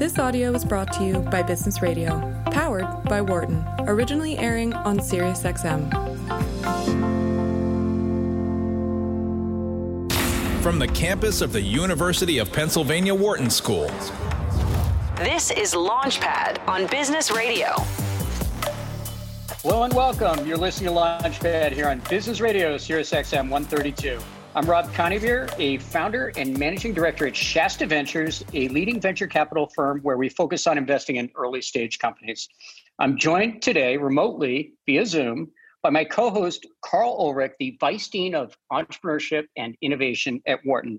This audio is brought to you by Business Radio, powered by Wharton, originally airing on SiriusXM. From the campus of the University of Pennsylvania Wharton School. This is Launchpad on Business Radio. Hello and welcome. You're listening to Launchpad here on Business Radio, SiriusXM 132. I'm Rob Coneybeer, a founder and managing director at Shasta Ventures, a leading venture capital firm where we focus on investing in early stage companies. I'm joined today remotely via Zoom by my co host, Karl Ulrich, the Vice Dean of Entrepreneurship and Innovation at Wharton.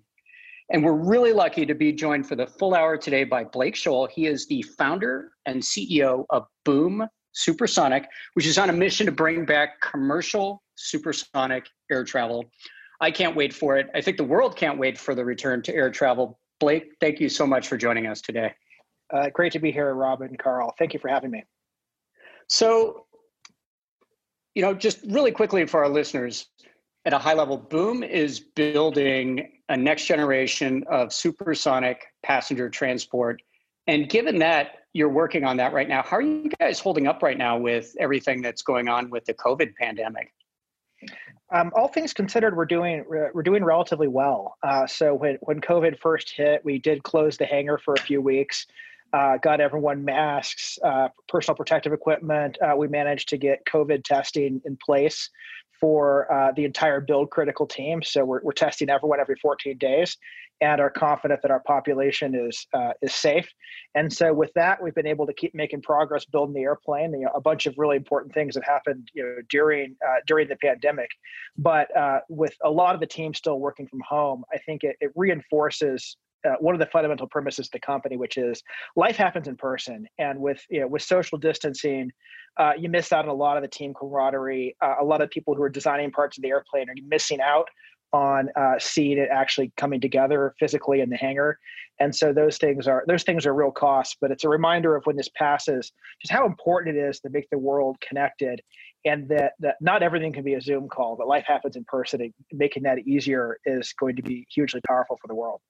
And we're really lucky to be joined for the full hour today by Blake Scholl. He is the founder and CEO of Boom Supersonic, which is on a mission to bring back commercial supersonic air travel. I can't wait for it. I think the world can't wait for the return to air travel. Blake, thank you so much for joining us today. Uh, great to be here, Robin, Karl. Thank you for having me. So, you know, just really quickly for our listeners, at a high level, Boom is building a next generation of supersonic passenger transport. And given that you're working on that right now, how are you guys holding up right now with everything that's going on with the COVID pandemic? Um, all things considered, we're doing we're doing relatively well. Uh, so when when COVID first hit, we did close the hangar for a few weeks. Uh, got everyone masks, uh, personal protective equipment. Uh, we managed to get COVID testing in place for uh, the entire build critical team. So we're, we're testing everyone every 14 days and are confident that our population is uh, is safe. And so with that, we've been able to keep making progress building the airplane. You know, a bunch of really important things have happened you know, during uh, during the pandemic. But uh, with a lot of the team still working from home, I think it, it reinforces uh, one of the fundamental premises of the company, which is life happens in person, and with you know, with social distancing, uh, you miss out on a lot of the team camaraderie. Uh, a lot of people who are designing parts of the airplane are missing out on uh, seeing it actually coming together physically in the hangar. And so those things are those things are real costs, but it's a reminder of when this passes, just how important it is to make the world connected, and that that not everything can be a Zoom call, but life happens in person. And making that easier is going to be hugely powerful for the world.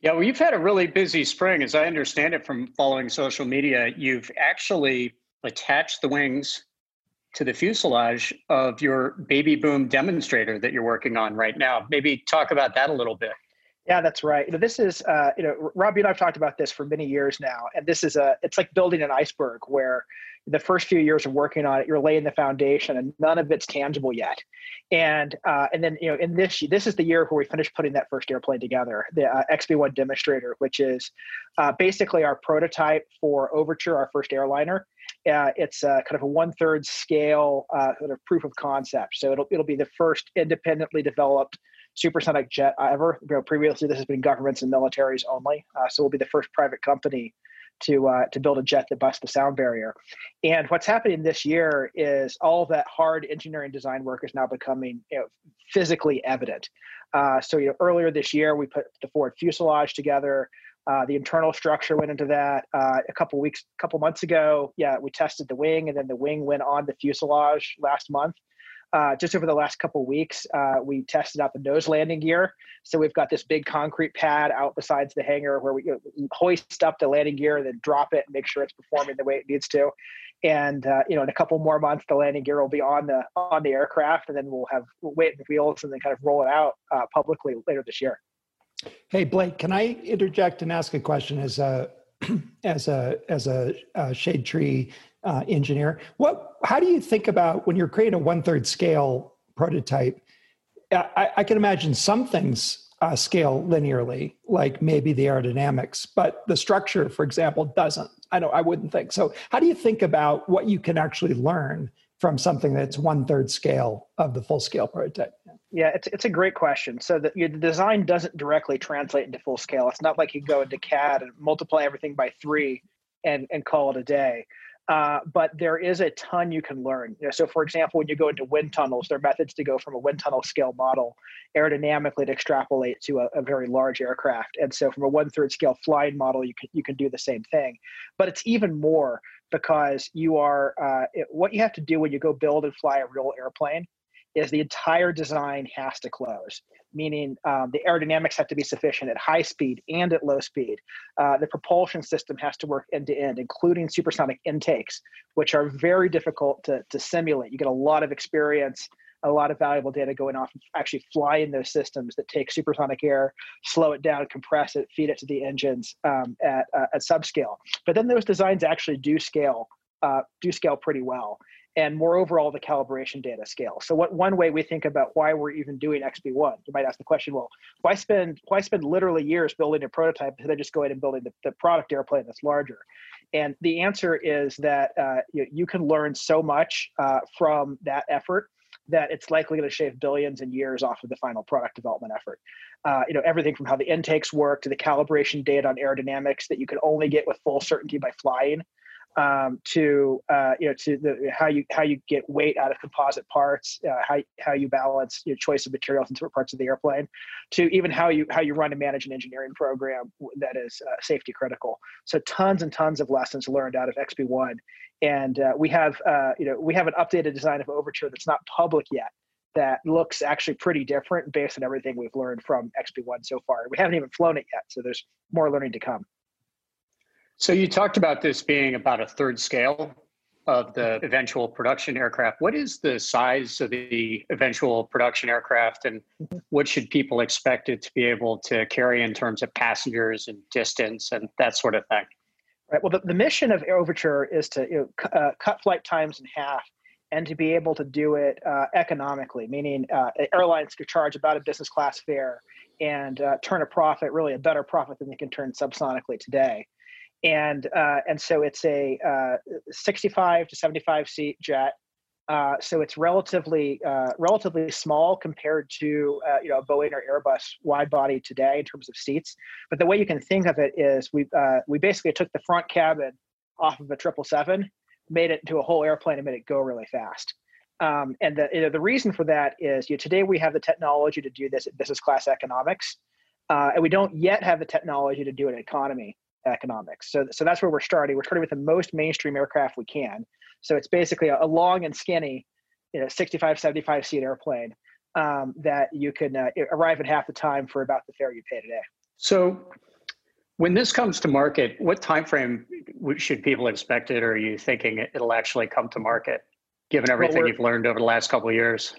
Yeah, well, you've had a really busy spring, as I understand it from following social media. You've actually attached the wings to the fuselage of your baby boom demonstrator that you're working on right now. Maybe talk about that a little bit. Yeah, that's right. You know, this is, uh, you know, Robbie and I've talked about this for many years now, and this is a, it's like building an iceberg where the first few years of working on it, you're laying the foundation, and none of it's tangible yet. And uh, and then you know, in this this is the year where we finish putting that first airplane together, the uh, XB1 demonstrator, which is uh, basically our prototype for Overture, our first airliner. Uh, it's uh, kind of a one third scale uh, sort of proof of concept. So it'll it'll be the first independently developed supersonic jet ever. You know, previously, this has been governments and militaries only. Uh, so we'll be the first private company to uh, to build a jet that busts the sound barrier. And what's happening this year is all that hard engineering design work is now becoming you know, physically evident. Uh, so you know, earlier this year, we put the forward fuselage together. Uh, the internal structure went into that uh, a couple weeks, a couple months ago. Yeah, we tested the wing, and then the wing went on the fuselage last month. Uh, just over the last couple weeks, uh, we tested out the nose landing gear. So we've got this big concrete pad out besides the hangar where we you know, hoist up the landing gear, and then drop it, and make sure it's performing the way it needs to. And uh, you know, in a couple more months, the landing gear will be on the on the aircraft, and then we'll have weight the wheels, and then kind of roll it out uh, publicly later this year. Hey Blake, can I interject and ask a question as a as a as a, a shade tree uh, engineer? What how do you think about when you're creating a one third scale prototype? I, I, can imagine some things uh, scale linearly, like maybe the aerodynamics, but the structure, for example, doesn't. I know I wouldn't think so. How do you think about what you can actually learn from something that's one third scale of the full scale prototype? Yeah, it's it's a great question. So the, the design doesn't directly translate into full scale. It's not like you go into CAD and multiply everything by three and and call it a day. Uh, but there is a ton you can learn. You know, so, for example, when you go into wind tunnels, there are methods to go from a wind tunnel scale model aerodynamically to extrapolate to a, a very large aircraft. And so, from a one third scale flying model, you can you can do the same thing. But it's even more because you are uh, it, what you have to do when you go build and fly a real airplane is the entire design has to close meaning um, the aerodynamics have to be sufficient at high speed and at low speed. Uh, the propulsion system has to work end to end, including supersonic intakes, which are very difficult to, to simulate. You get a lot of experience, a lot of valuable data going off actually flying those systems that take supersonic air, slow it down, compress it, feed it to the engines um, at, uh, at subscale. But then those designs actually do scale, uh, do scale pretty well and moreover all the calibration data scale. So what one way we think about why we're even doing XB1 you might ask the question well why spend why spend literally years building a prototype instead of just going and building the, the product airplane that's larger? And the answer is that uh, you, you, can learn so much uh, from that effort that it's likely going to shave billions and years off of the final product development effort. Uh, you know, everything from how the intakes work to the calibration data on aerodynamics that you can only get with full certainty by flying um, to uh, you know to the, how you how you get weight out of composite parts, uh, how how you balance your choice of materials in different parts of the airplane, to even how you how you run and manage an engineering program that is uh, safety critical. So tons and tons of lessons learned out of XB1, and uh, we have uh, you know we have an updated design of Overture that's not public yet. That looks actually pretty different based on everything we've learned from XB1 so far. We haven't even flown it yet, so there's more learning to come. So you talked about this being about a third scale of the eventual production aircraft. What is the size of the eventual production aircraft, and what should people expect it to be able to carry in terms of passengers and distance and that sort of thing? Right. Well, the, the mission of Overture is to you know, uh, cut flight times in half and to be able to do it uh, economically, meaning uh, airlines could charge about a business class fare and uh, turn a profit, really a better profit than they can turn subsonically today and uh, and so it's a uh, 65 to 75 seat jet. Uh, so it's relatively uh, relatively small compared to uh, you know a Boeing or Airbus wide body today in terms of seats. But the way you can think of it is we uh, we basically took the front cabin off of a triple seven, made it into a whole airplane, and made it go really fast. Um, and the you know, the reason for that is you know, today we have the technology to do this at business class economics, and we don't yet have the technology to do it in economy economics. So, so that's where we're starting. We're starting with the most mainstream aircraft we can. So it's basically a, a long and skinny, you know, 65, 75 seat airplane um, that you can uh, arrive at half the time for about the fare you pay today. So when this comes to market, what time frame should people expect it, or are you thinking it'll actually come to market, given everything well, you've learned over the last couple of years?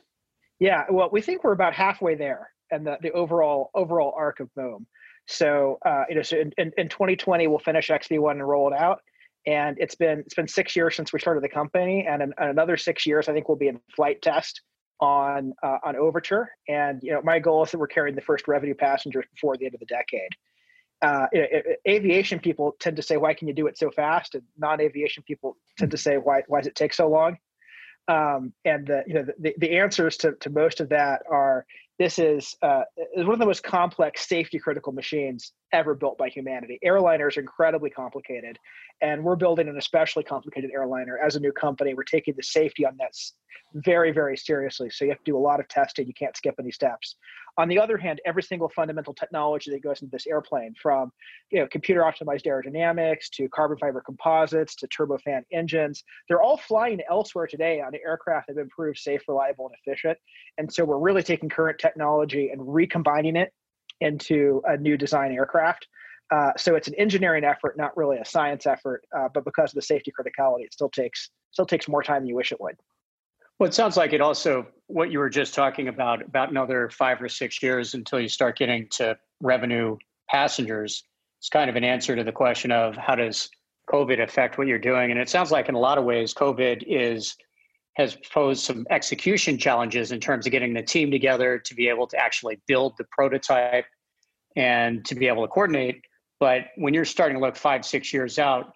Yeah, well, we think we're about halfway there, and the, the overall overall arc of boom. So uh, you know, so in, in, in 2020 we'll finish XB1 and roll it out. And it's been it's been six years since we started the company, and in, in another six years I think we'll be in flight test on uh, on Overture. And you know, my goal is that we're carrying the first revenue passengers before the end of the decade. Uh, it, it, aviation people tend to say, "Why can you do it so fast?" And non-aviation people tend to say, "Why why does it take so long?" Um, and the you know the, the answers to, to most of that are this is uh, one of the most complex safety critical machines ever built by humanity. Airliners are incredibly complicated, and we're building an especially complicated airliner as a new company. We're taking the safety on this very, very seriously. So you have to do a lot of testing. You can't skip any steps. On the other hand, every single fundamental technology that goes into this airplane, from you know computer optimized aerodynamics to carbon fiber composites to turbofan engines, they're all flying elsewhere today on aircraft that have been proved safe, reliable, and efficient. And so we're really taking current technology and recombining it into a new design aircraft. Uh, so it's an engineering effort, not really a science effort. Uh, but because of the safety criticality, it still takes still takes more time than you wish it would. Well, it sounds like it also what you were just talking about about another five or six years until you start getting to revenue passengers. It's kind of an answer to the question of how does COVID affect what you're doing, and it sounds like in a lot of ways COVID is has posed some execution challenges in terms of getting the team together to be able to actually build the prototype and to be able to coordinate. But when you're starting to look five, six years out,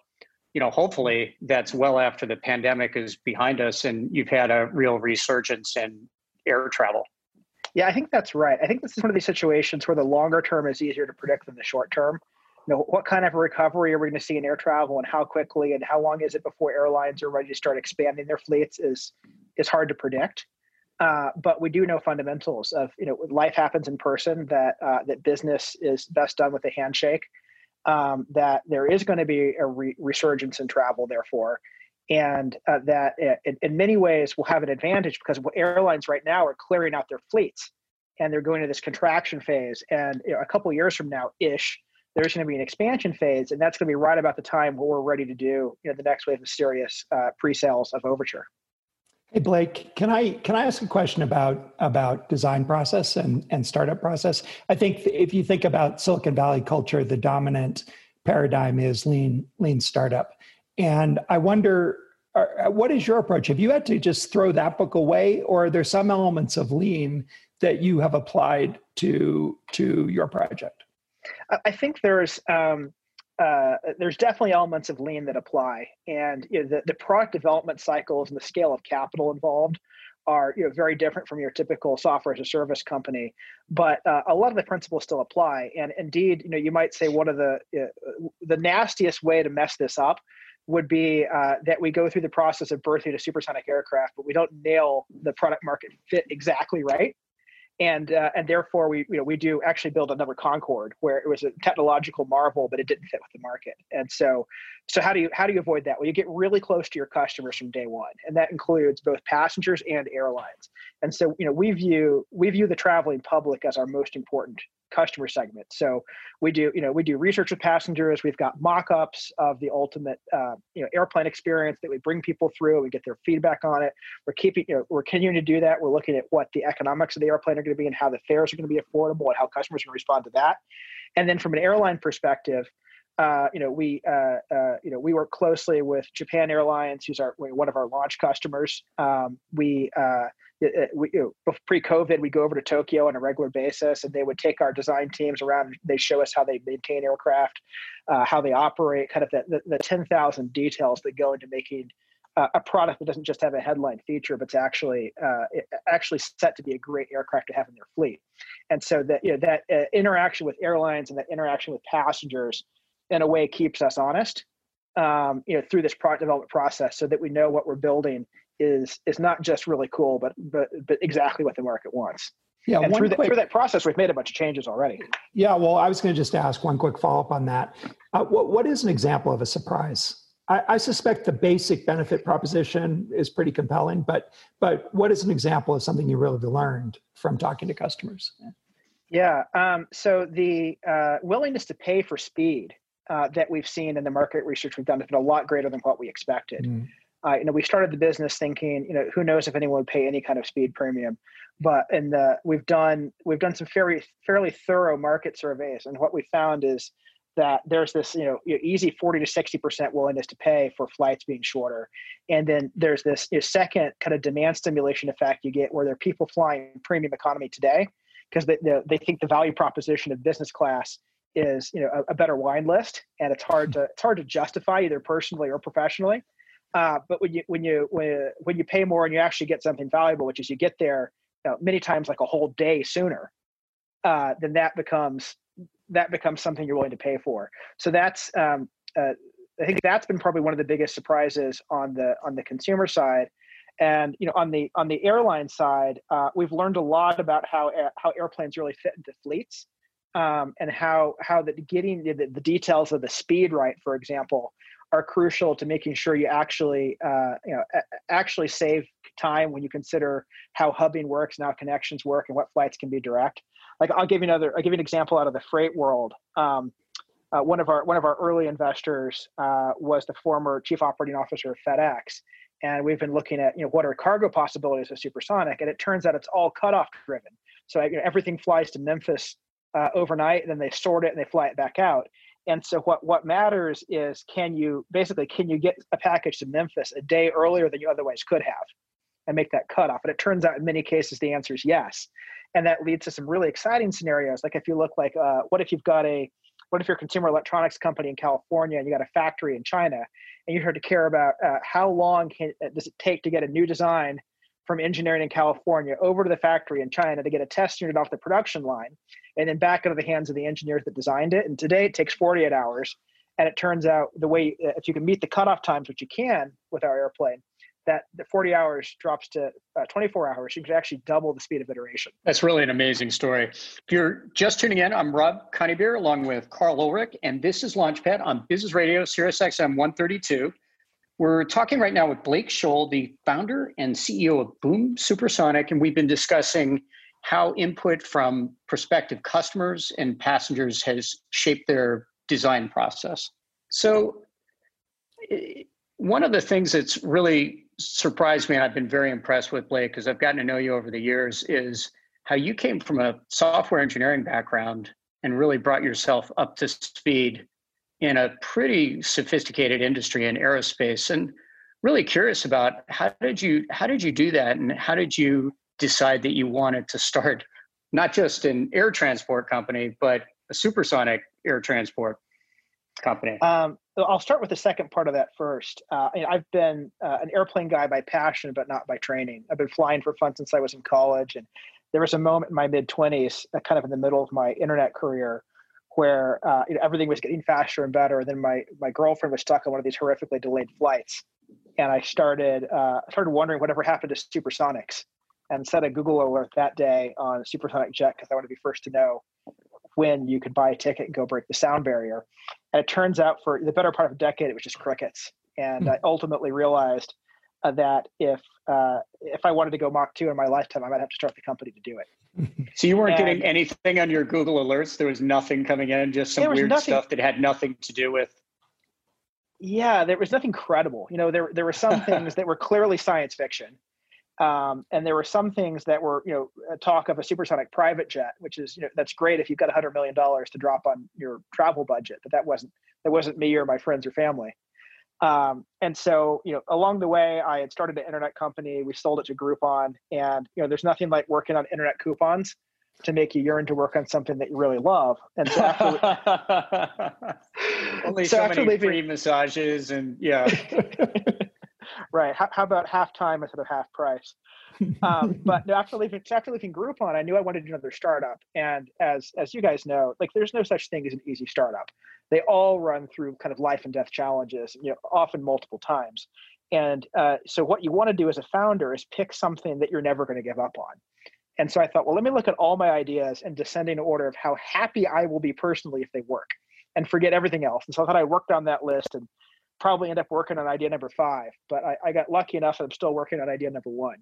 you know, hopefully that's well after the pandemic is behind us and you've had a real resurgence in air travel. Yeah, I think that's right. I think this is one of these situations where the longer term is easier to predict than the short term. Know, what kind of a recovery are we going to see in air travel and how quickly and how long is it before airlines are ready to start expanding their fleets is is hard to predict. Uh, but we do know fundamentals of you know life happens in person that uh, that business is best done with a handshake um, that there is going to be a re- resurgence in travel, therefore. and uh, that uh, in, in, many ways will have an advantage because airlines right now are clearing out their fleets and they're going to this contraction phase. And you know, a couple years from now, ish, there's going to be an expansion phase, and that's going to be right about the time where we're ready to do you know the next wave of serious uh, pre-sales of Overture. Hey Blake, can I can I ask a question about about design process and and startup process? I think if you think about Silicon Valley culture, the dominant paradigm is lean lean startup, and I wonder what is your approach? Have you had to just throw that book away, or are there some elements of lean that you have applied to to your project? I think there's um, uh, there's definitely elements of lean that apply, and you know, the the product development cycles and the scale of capital involved are you know very different from your typical software as a service company. But uh, a lot of the principles still apply. And indeed you know you might say one of the uh, the nastiest way to mess this up would be uh, that we go through the process of birthing a supersonic aircraft but we don't nail the product market fit exactly right and uh, and therefore we you know we do actually build another Concorde where it was a technological marvel, but it didn't fit with the market. And so so how do you how do you avoid that? Well, you get really close to your customers from day one, and that includes both passengers and airlines. And so you know we view we view the traveling public as our most important customer segment. So we do, you know, we do research with passengers. We've got mock-ups of the ultimate, uh, you know, airplane experience that we bring people through. We get their feedback on it. We're keeping, you know, we're continuing to do that. We're looking at what the economics of the airplane are going to be and how the fares are going to be affordable and how customers can respond to that. And then from an airline perspective, uh, you know, we uh, uh, you know we work closely with Japan Airlines, who's our one of our launch customers. Um, we uh, we, you know, pre-COVID, we go over to Tokyo on a regular basis, and they would take our design teams around. They show us how they maintain aircraft, uh, how they operate, kind of the, the, the ten thousand details that go into making uh, a product that doesn't just have a headline feature, but actually uh, actually set to be a great aircraft to have in their fleet. And so that you know that uh, interaction with airlines and that interaction with passengers, in a way, keeps us honest. Um, you know, through this product development process, so that we know what we're building is is not just really cool, but but but exactly what the market wants. Yeah, and through, quick, through that process, we've made a bunch of changes already. Yeah, well, I was going to just ask one quick follow up on that. Uh, what what is an example of a surprise? I, I, suspect the basic benefit proposition is pretty compelling, but but what is an example of something you really learned from talking to customers? Yeah, um, so the uh, willingness to pay for speed uh, that we've seen in the market research we've done has been a lot greater than what we expected. Mm uh, you know, we started the business thinking, you know, who knows if anyone would pay any kind of speed premium, but in the we've done we've done some fairly fairly thorough market surveys, and what we found is that there's this you know easy 40 to 60 percent willingness to pay for flights being shorter. And then there's this you know, second kind of demand stimulation effect you get where there are people flying premium economy today because they, they, they think the value proposition of business class is you know a, a, better wine list and it's hard to it's hard to justify either personally or professionally uh, but when you when you when, when you pay more and you actually get something valuable, which is you get there you know, many times like a whole day sooner, uh, then that becomes that becomes something you're willing to pay for. So that's um, uh, I think that's been probably one of the biggest surprises on the on the consumer side. And you know, on the on the airline side, uh, we've learned a lot about how how airplanes really fit into fleets, um, and how how that getting the, the details of the speed right, for example, are crucial to making sure you actually uh, you know actually save time when you consider how hubbing works and how connections work and what flights can be direct. Like I'll give you another I'll give you an example out of the freight world. Um, uh, one of our one of our early investors uh, was the former chief operating officer of FedEx, and we've been looking at you know what are cargo possibilities of supersonic, and it turns out it's all cutoff driven. So you know, everything flies to Memphis uh, overnight, and then they sort it and they fly it back out. And so what what matters is can you basically can you get a package to Memphis a day earlier than you otherwise could have and make that cutoff? And it turns out in many cases the answer is yes. And that leads to some really exciting scenarios. Like if you look like uh, what if you've got a what if you're a consumer electronics company in California and you got a factory in China and you have to care about uh, how long can, uh, does it take to get a new design from engineering in California over to the factory in China to get a test unit off the production line and then back into the hands of the engineers that designed it. And today it takes 48 hours. And it turns out the way, uh, if you can meet the cutoff times, which you can with our airplane, that the 40 hours drops to uh, 24 hours. You could actually double the speed of iteration. That's really an amazing story. If you're just tuning in, I'm Rob Coneybeer along with Karl Ulrich, and this is Launchpad on Business Radio, Sirius XM 132. We're talking right now with Blake Scholl, the founder and CEO of Boom Supersonic, and we've been discussing how input from prospective customers and passengers has shaped their design process. So, eh, one of the things that's really surprised me, and I've been very impressed with Blake because I've gotten to know you over the years, is how you came from a software engineering background and really brought yourself up to speed in a pretty sophisticated industry in aerospace and really curious about how did you how did you do that and how did you decide that you wanted to start not just an air transport company but a supersonic air transport company um, I'll start with the second part of that first. Uh, I've been uh, an airplane guy by passion, but not by training. I've been flying for fun since I was in college, and there was a moment in my mid twenties, uh, kind of in the middle of my internet career, where uh, you know, everything was getting faster and better. And then my my girlfriend was stuck on one of these horrifically delayed flights, and I started uh, started wondering whatever happened to supersonics, and set a Google alert that day on supersonic jet because I wanted to be first to know when you could buy a ticket and go break the sound barrier. And it turns out for the better part of a decade, it was just crickets. And mm. I ultimately realized uh, that if uh, if I wanted to go Mach 2 in my lifetime, I might have to start the company to do it. So you weren't and getting anything on your Google alerts. There was nothing coming in, just some weird nothing, stuff that had nothing to do with. Yeah, there was nothing credible. You know, there there were some things that were clearly science fiction, um, and there were some things that were, you know, talk of a supersonic private jet, which is, you know, that's great if you've got a hundred million dollars to drop on your travel budget. But that wasn't that wasn't me or my friends or family. Um, and so, you know, along the way, I had started an internet company. We sold it to Groupon, and you know, there's nothing like working on internet coupons to make you yearn to work on something that you really love. And so after, only so, so after many leaving, free massages and yeah, right. How, how, about half time instead of half price? um, but after leaving after leaving Groupon, I knew I wanted another startup. And as as you guys know, like there's no such thing as an easy startup they all run through kind of life and death challenges, you know, often multiple times. And uh, so, what you want to do as a founder is pick something that you're never going to give up on. And so I thought, well, let me look at all my ideas in descending order of how happy I will be personally if they work, and forget everything else. And so I thought I worked on that list and probably end up working on idea number five. But I, I got lucky enough I'm still working on idea number one.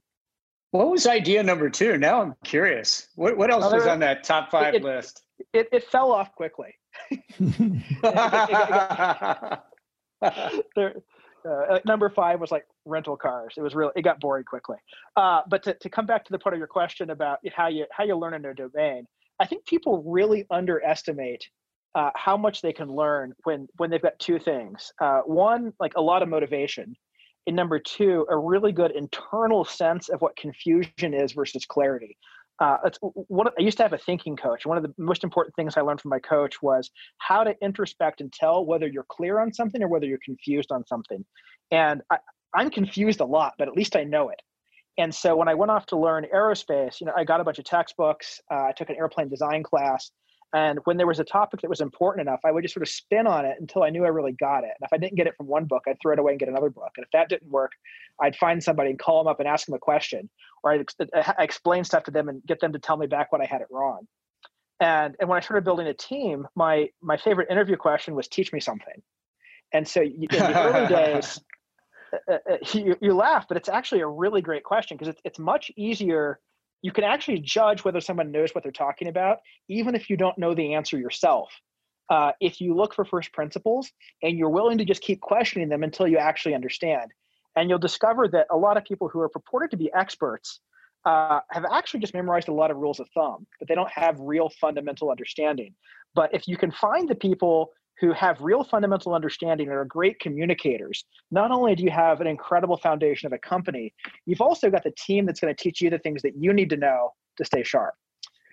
What was idea number two? Now I'm curious. What what else was on that top five it, list? It, it fell off quickly. there, uh, number five was like rental cars. It was real. It got boring quickly. Uh, but to, to come back to the part of your question about how you how you learn in a domain, I think people really underestimate uh, how much they can learn when when they've got two things. Uh, one, like a lot of motivation, and number two, a really good internal sense of what confusion is versus clarity uh, what I used to have a thinking coach. One of the most important things I learned from my coach was how to introspect and tell whether you're clear on something or whether you're confused on something. And I, I'm confused a lot, but at least I know it. And so when I went off to learn aerospace, you know, I got a bunch of textbooks. Uh, I took an airplane design class, and when there was a topic that was important enough, I would just sort of spin on it until I knew I really got it. And if I didn't get it from one book, I'd throw it away and get another book. And if that didn't work, I'd find somebody and call them up and ask them a question, or I'd ex- explain stuff to them and get them to tell me back when I had it wrong. And and when I started building a team, my my favorite interview question was "Teach me something." And so in the early days, uh, uh, uh, you, you laugh, but it's actually a really great question because it's it's much easier you can actually judge whether someone knows what they're talking about, even if you don't know the answer yourself. Uh, if you look for first principles and you're willing to just keep questioning them until you actually understand. And you'll discover that a lot of people who are purported to be experts uh, have actually just memorized a lot of rules of thumb, but they don't have real fundamental understanding. But if you can find the people who have real fundamental understanding and are great communicators, not only do you have an incredible foundation of a company, you've also got the team that's going to teach you the things that you need to know to stay sharp.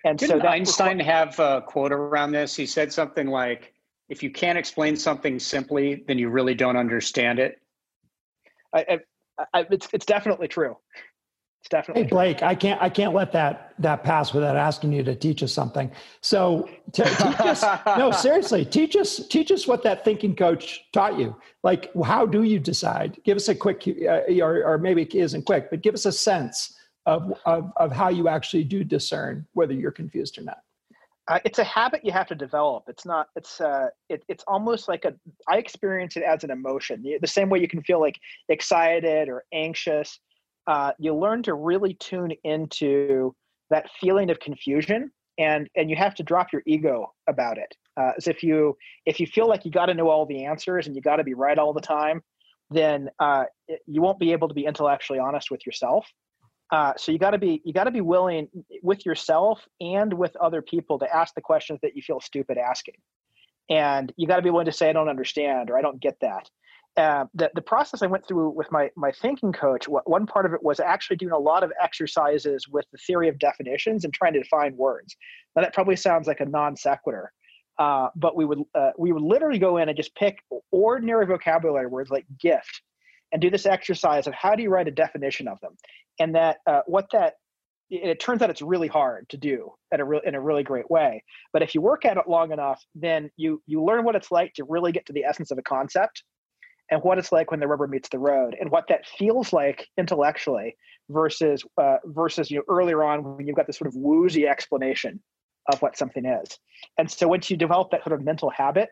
And Didn't so Einstein have a quote around this? He said something like, "If you can't explain something simply, then you really don't understand it." I, I, I, it's it's definitely true. It's definitely. Hey Blake, I can't I can't let that that pass without asking you to teach us something. So t- teach us. no, seriously, teach us teach us what that thinking coach taught you. Like, how do you decide? Give us a quick, uh, or, or maybe it isn't quick, but give us a sense of, of of how you actually do discern whether you're confused or not. Uh, it's a habit you have to develop. It's not. It's uh. It, it's almost like a. I experience it as an emotion. The same way you can feel like excited or anxious. Uh, you learn to really tune into that feeling of confusion, and and you have to drop your ego about it. Uh, as if you if you feel like you got to know all the answers and you got to be right all the time, then uh, you won't be able to be intellectually honest with yourself uh, so you got to be you got to be willing with yourself and with other people to ask the questions that you feel stupid asking, and you got to be willing to say I don't understand or I don't get that. Uh, the the process I went through with my my thinking coach, what, one part of it was actually doing a lot of exercises with the theory of definitions and trying to define words. Now that probably sounds like a non sequitur, uh, but we would uh, we would literally go in and just pick ordinary vocabulary words like gift and do this exercise of how do you write a definition of them and that uh, what that it turns out it's really hard to do at a real in a really great way but if you work at it long enough then you you learn what it's like to really get to the essence of a concept and what it's like when the rubber meets the road and what that feels like intellectually versus uh, versus you know earlier on when you've got this sort of woozy explanation of what something is. And so once you develop that sort of mental habit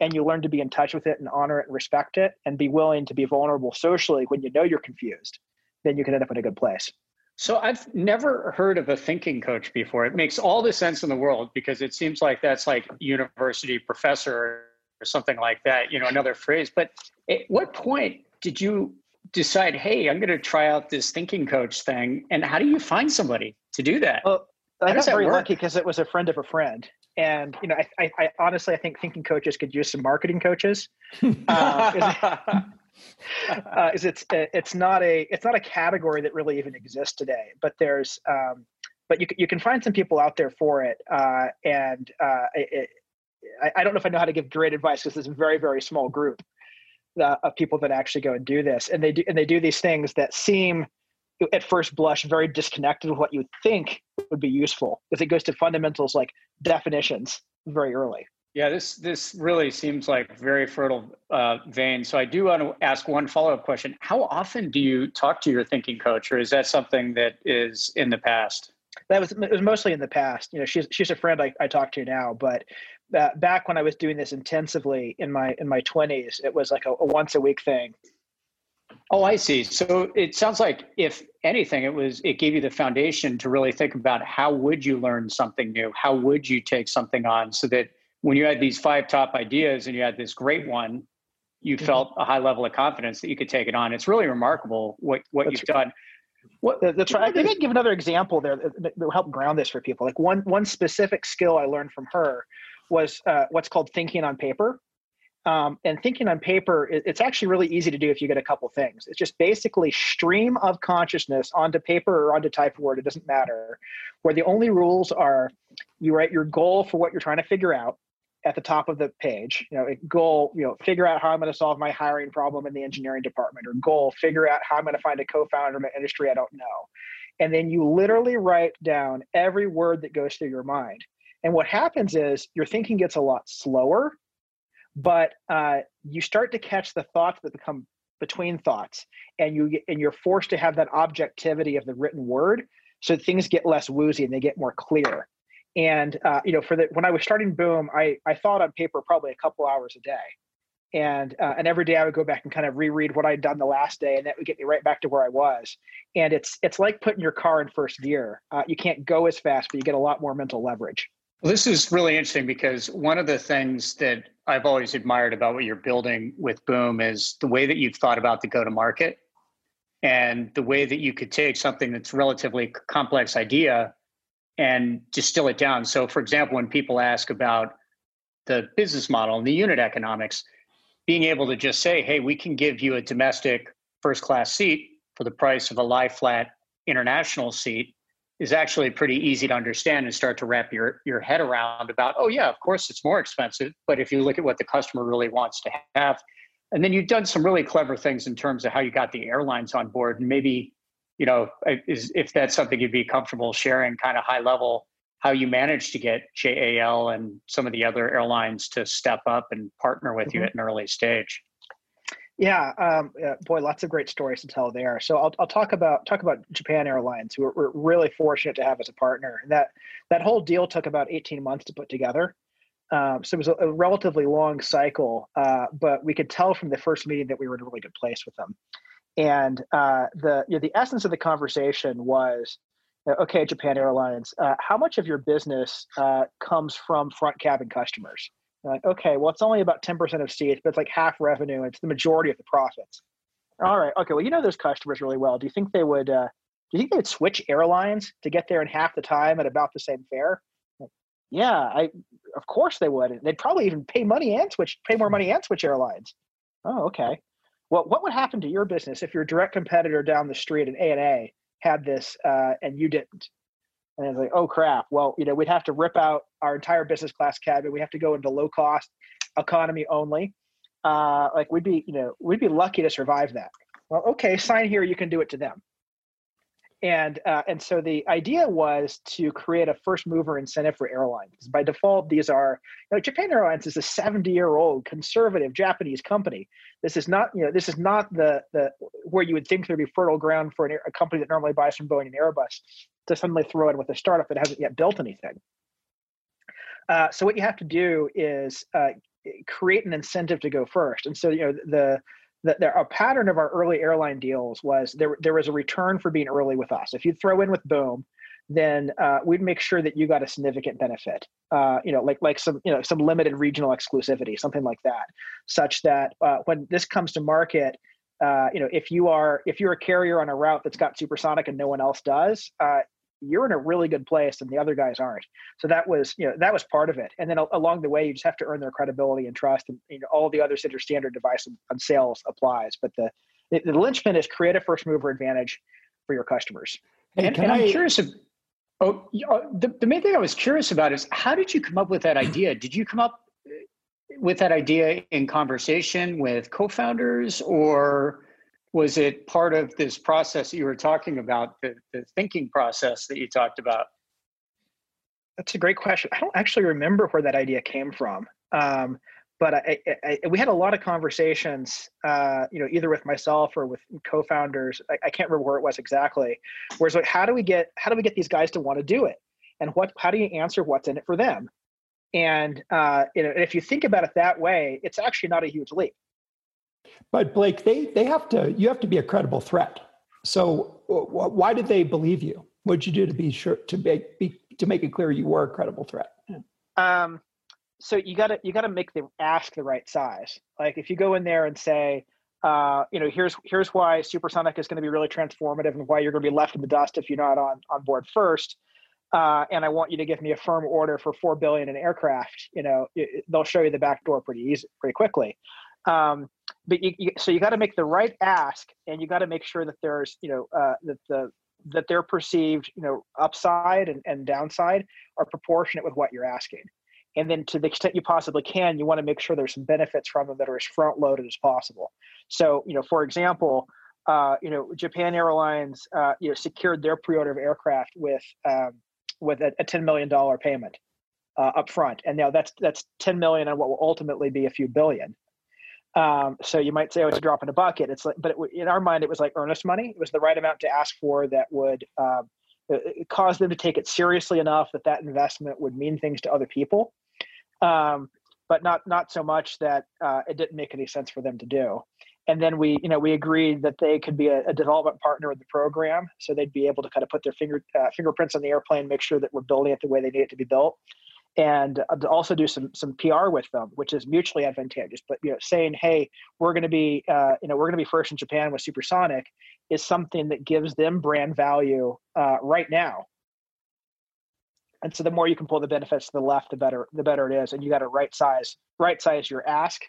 and you learn to be in touch with it and honor it and respect it and be willing to be vulnerable socially when you know you're confused then you can end up in a good place. So i've never heard of a thinking coach before. It makes all the sense in the world because it seems like that's like university professor or something like that you know another phrase. But at what point did you decide hey i'm going to try out this thinking coach thing and how do you find somebody to do that well I got very work? lucky because it was a friend of a friend and you know, I, I, I, honestly I think thinking coaches could use some marketing coaches. uh, uh, is it's it's not a it's not a category that really even exists today, but there's um, but you you can find some people out there for it, uh, and uh, it, I, I don't know if I know how to give great advice because it's a very very small group uh, of people that actually go and do this, and they do and they do these things that seem at first blush very disconnected with what you think would be useful because it goes to fundamentals like definitions very early. Yeah this this really seems like very fertile uh, vein. So i do want to ask one follow-up question. How often do you talk to your thinking coach or is that something that is in the past? That was it was mostly in the past. You know she's she's a friend i, I talk to now but uh, back when i was doing this intensively in my in my 20s it was like a, a once a week thing Oh, I see. So it sounds like if anything, it was it gave you the foundation to really think about how would you learn something new? How would you take something on so that when you had these five top ideas and you had this great one, you mm-hmm. felt a high level of confidence that you could take it on. It's really remarkable what what that's you've done. What, that's right. I think I can give another example there that will help ground this for people. Like one one specific skill I learned from her was uh, what's called thinking on paper. Um, and thinking on paper, it's actually really easy to do if you get a couple things. It's just basically stream of consciousness onto paper or onto type word. It doesn't matter. Where the only rules are you write your goal for what you're trying to figure out at the top of the page. You know, goal, you know, figure out how I'm going to solve my hiring problem in the engineering department, or goal, figure out how I'm going to find a co-founder in an industry I don't know. And then you literally write down every word that goes through your mind. And what happens is your thinking gets a lot slower but uh, you start to catch the thoughts that become between thoughts and you and you're forced to have that objectivity of the written word so things get less woozy and they get more clear. And uh, you know for the when i was starting boom i i thought on paper probably a couple hours a day. And uh, and every day i would go back and kind of reread what i'd done the last day and that would get me right back to where i was. And it's it's like putting your car in first gear. Uh, you can't go as fast but you get a lot more mental leverage this is really interesting because one of the things that I've always admired about what you're building with Boom is the way that you've thought about the go to market and the way that you could take something that's relatively complex idea and distill it down. So, for example, when people ask about the business model and the unit economics, being able to just say, hey, we can give you a domestic first class seat for the price of a lie flat international seat is actually pretty easy to understand and start to wrap your, your head around about, oh, yeah, of course it's more expensive. But if you look at what the customer really wants to have, and then you've done some really clever things in terms of how you got the airlines on board. And maybe, you know, is, if that's something you'd be comfortable sharing kind of high level, how you managed to get JAL and some of the other airlines to step up and partner with mm-hmm. you at an early stage. Yeah, um, yeah, boy, lots of great stories to tell there. So I'll, I'll talk about talk about Japan Airlines, who we're, we're really fortunate to have as a partner. That that whole deal took about 18 months to put together. Um, so it was a, a relatively long cycle, uh, but we could tell from the first meeting that we were in a really good place with them. And uh, the you know, the essence of the conversation was, okay, Japan Airlines, uh, how much of your business uh, comes from front cabin customers? Like, okay, well, it's only about 10% of seats, but it's like half revenue. It's the majority of the profits. All right. Okay. Well, you know those customers really well. Do you think they would? Uh, do you think they would switch airlines to get there in half the time at about the same fare? Yeah, I of course they would. They'd probably even pay money and switch, pay more money and switch airlines. Oh, okay. Well, what would happen to your business if your direct competitor down the street at ANA had this uh, and you didn't? And it's like, oh crap. Well, you know, we'd have to rip out our entire business class cabin. We have to go into low cost economy only. Uh, like we'd be, you know, we'd be lucky to survive that. Well, okay, sign here. You can do it to them and uh, and so the idea was to create a first mover incentive for airlines. By default, these are you know, Japan Airlines is a 70 year old conservative Japanese company. This is not you know this is not the the where you would think there'd be fertile ground for an, a company that normally buys from Boeing and Airbus to suddenly throw in with a startup that hasn't yet built anything. Uh, so what you have to do is uh, create an incentive to go first. And so you know the that there, a pattern of our early airline deals was there there was a return for being early with us. If you throw in with Boom, then uh, we'd make sure that you got a significant benefit. Uh, you know, like like some you know some limited regional exclusivity, something like that, such that uh, when this comes to market. Uh, you know, if you are if you're a carrier on a route that's got supersonic and no one else does, uh, you're in a really good place and the other guys aren't. So that was, you know, that was part of it. And then along the way, you just have to earn their credibility and trust, and you know, all the other standard device on sales applies. But the the, the linchpin is create a first mover advantage for your customers. Hey, and, and I, I'm curious. Of, oh, uh, the the main thing I was curious about is how did you come up with that idea? Did you come up uh, with that idea in conversation with co-founders or was it part of this process that you were talking about, the, the thinking process that you talked about? That's a great question. I don't actually remember where that idea came from. Um, but I, I, I, we had a lot of conversations, uh, you know, either with myself or with co-founders. I, I, can't remember where it was exactly. Where it's like, how do we get how do we get these guys to want to do it, and what how do you answer what's in it for them? And uh, you know, if you think about it that way, it's actually not a huge leap. But Blake, they they have to. You have to be a credible threat. So why did they believe you? What did you do to be sure to make be, to make it clear you were a credible threat? Um, so you got to you got to make the ask the right size. Like if you go in there and say, uh, you know, here's here's why supersonic is going to be really transformative and why you're going to be left in the dust if you're not on on board first. Uh, and I want you to give me a firm order for four billion in aircraft. You know, it, they'll show you the back door pretty easy, pretty quickly. Um, but you, you, so you got to make the right ask, and you got to make sure that there's you know uh, that the that their perceived you know upside and, and downside are proportionate with what you're asking. And then to the extent you possibly can, you want to make sure there's some benefits from them that are as front loaded as possible. So you know, for example, uh, you know, Japan Airlines, uh, you know, secured their pre-order of aircraft with um, with a, a, ten million dollar payment uh, up front, and now that's that's ten million on what will ultimately be a few billion. Um, so you might say, "Oh, it's a drop in a bucket." It's like, but it, in our mind, it was like earnest money. It was the right amount to ask for that would um, cause them to take it seriously enough that that investment would mean things to other people, um, but not not so much that uh, it didn't make any sense for them to do. And then we, you know, we agreed that they could be a, a development partner in the program, so they'd be able to kind of put their finger uh, fingerprints on the airplane, make sure that we're building it the way they need it to be built and uh, also do some some PR with them, which is mutually advantageous. But you know, saying, "Hey, we're going to be, uh, you know, we're going to be first in Japan with Supersonic," is something that gives them brand value uh, right now. And so, the more you can pull the benefits to the left, the better the better it is. And you got to right size right size your ask.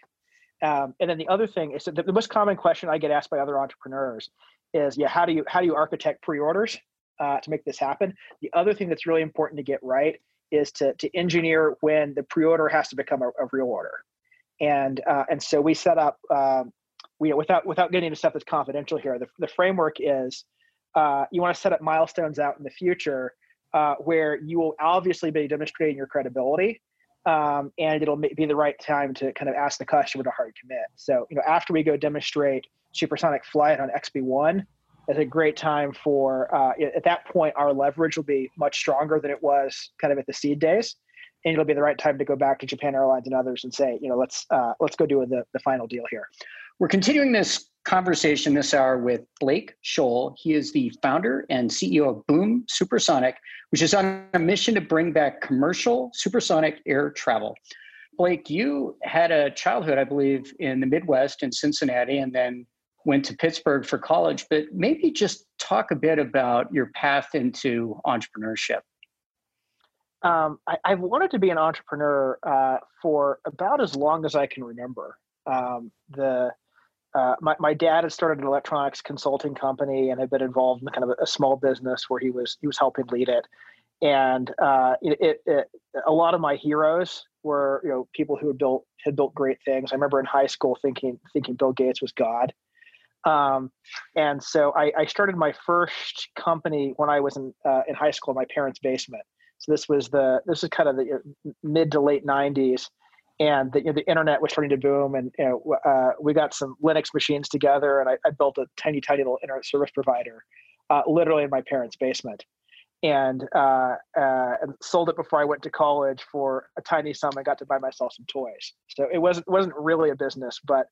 Um, and then the other thing is that the, the most common question I get asked by other entrepreneurs is, "Yeah, how do you how do you architect pre-orders uh, to make this happen?" The other thing that's really important to get right is to, to engineer when the pre-order has to become a, a real order. And, uh, and so we set up, um, we, without, without getting into stuff that's confidential here, the, the framework is uh, you want to set up milestones out in the future uh, where you will obviously be demonstrating your credibility, um, and it'll be the right time to kind of ask the customer to hard commit. So, you know, after we go demonstrate supersonic flight on XB1, it's a great time for, uh, at that point, our leverage will be much stronger than it was kind of at the seed days. And it'll be the right time to go back to Japan Airlines and others and say, you know, let's uh, let's go do the, the final deal here. We're continuing this conversation this hour with Blake Scholl. He is the founder and CEO of Boom Supersonic, which is on a mission to bring back commercial supersonic air travel. Blake, you had a childhood, I believe, in the Midwest in Cincinnati and then went to Pittsburgh for college, but maybe just talk a bit about your path into entrepreneurship. Um, I, have wanted to be an entrepreneur uh, for about as long as I can remember. Um, the uh, my, my dad had started an electronics consulting company and had been involved in kind of a, a small business where he was he was helping lead it. And uh, it, it, it, a lot of my heroes were you know people who had built had built great things. I remember in high school thinking thinking bill gates was god. Um, and so I, I, started my first company when i was in uh, in high school in my parents basement. So this was the this is kind of the mid to late 90s and the, you know, the internet was starting to boom and you know, uh, we got some linux machines together and I, I, built a tiny tiny little internet service provider uh, literally in my parents basement. And, uh, uh, and sold it before i went to college for a tiny sum i got to buy myself some toys. So it wasn't wasn't really a business but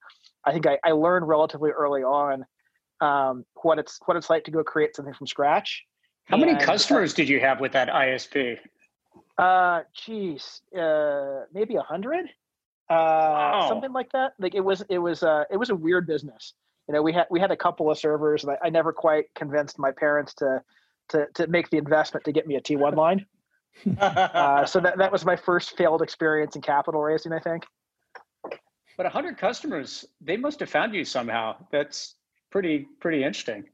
i think i, I learned relatively early on um, what it's what it's like to go create something from scratch. How and, many uh, customers did you have with that isp uh, geez, uh, maybe a hundred, uh, wow. something like that. Like it was, it was, uh, it was a weird business. You know, we had we had a couple of servers, and I, I never quite convinced my parents to to to make the investment to get me a T1 line. uh, so that that was my first failed experience in capital raising, I think. But a hundred customers, they must have found you somehow. That's pretty pretty interesting.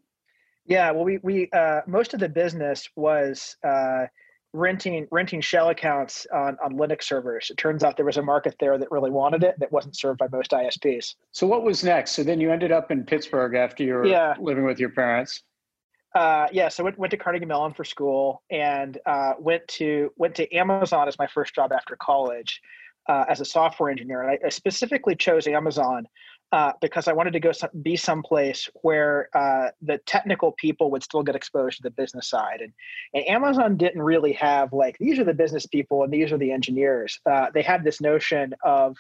Yeah, well, we we uh, most of the business was uh, renting renting shell accounts on, on Linux servers. It turns out there was a market there that really wanted it that wasn't served by most ISPs. So what was next? So then you ended up in Pittsburgh after you were yeah. living with your parents. Uh, yeah, so went, went to Carnegie Mellon for school and uh, went to went to Amazon as my first job after college uh, as a software engineer. And I, I specifically chose Amazon uh, because I wanted to go some, be someplace where uh, the technical people would still get exposed to the business side. And, and Amazon didn't really have like these are the business people and these are the engineers. Uh, they had this notion of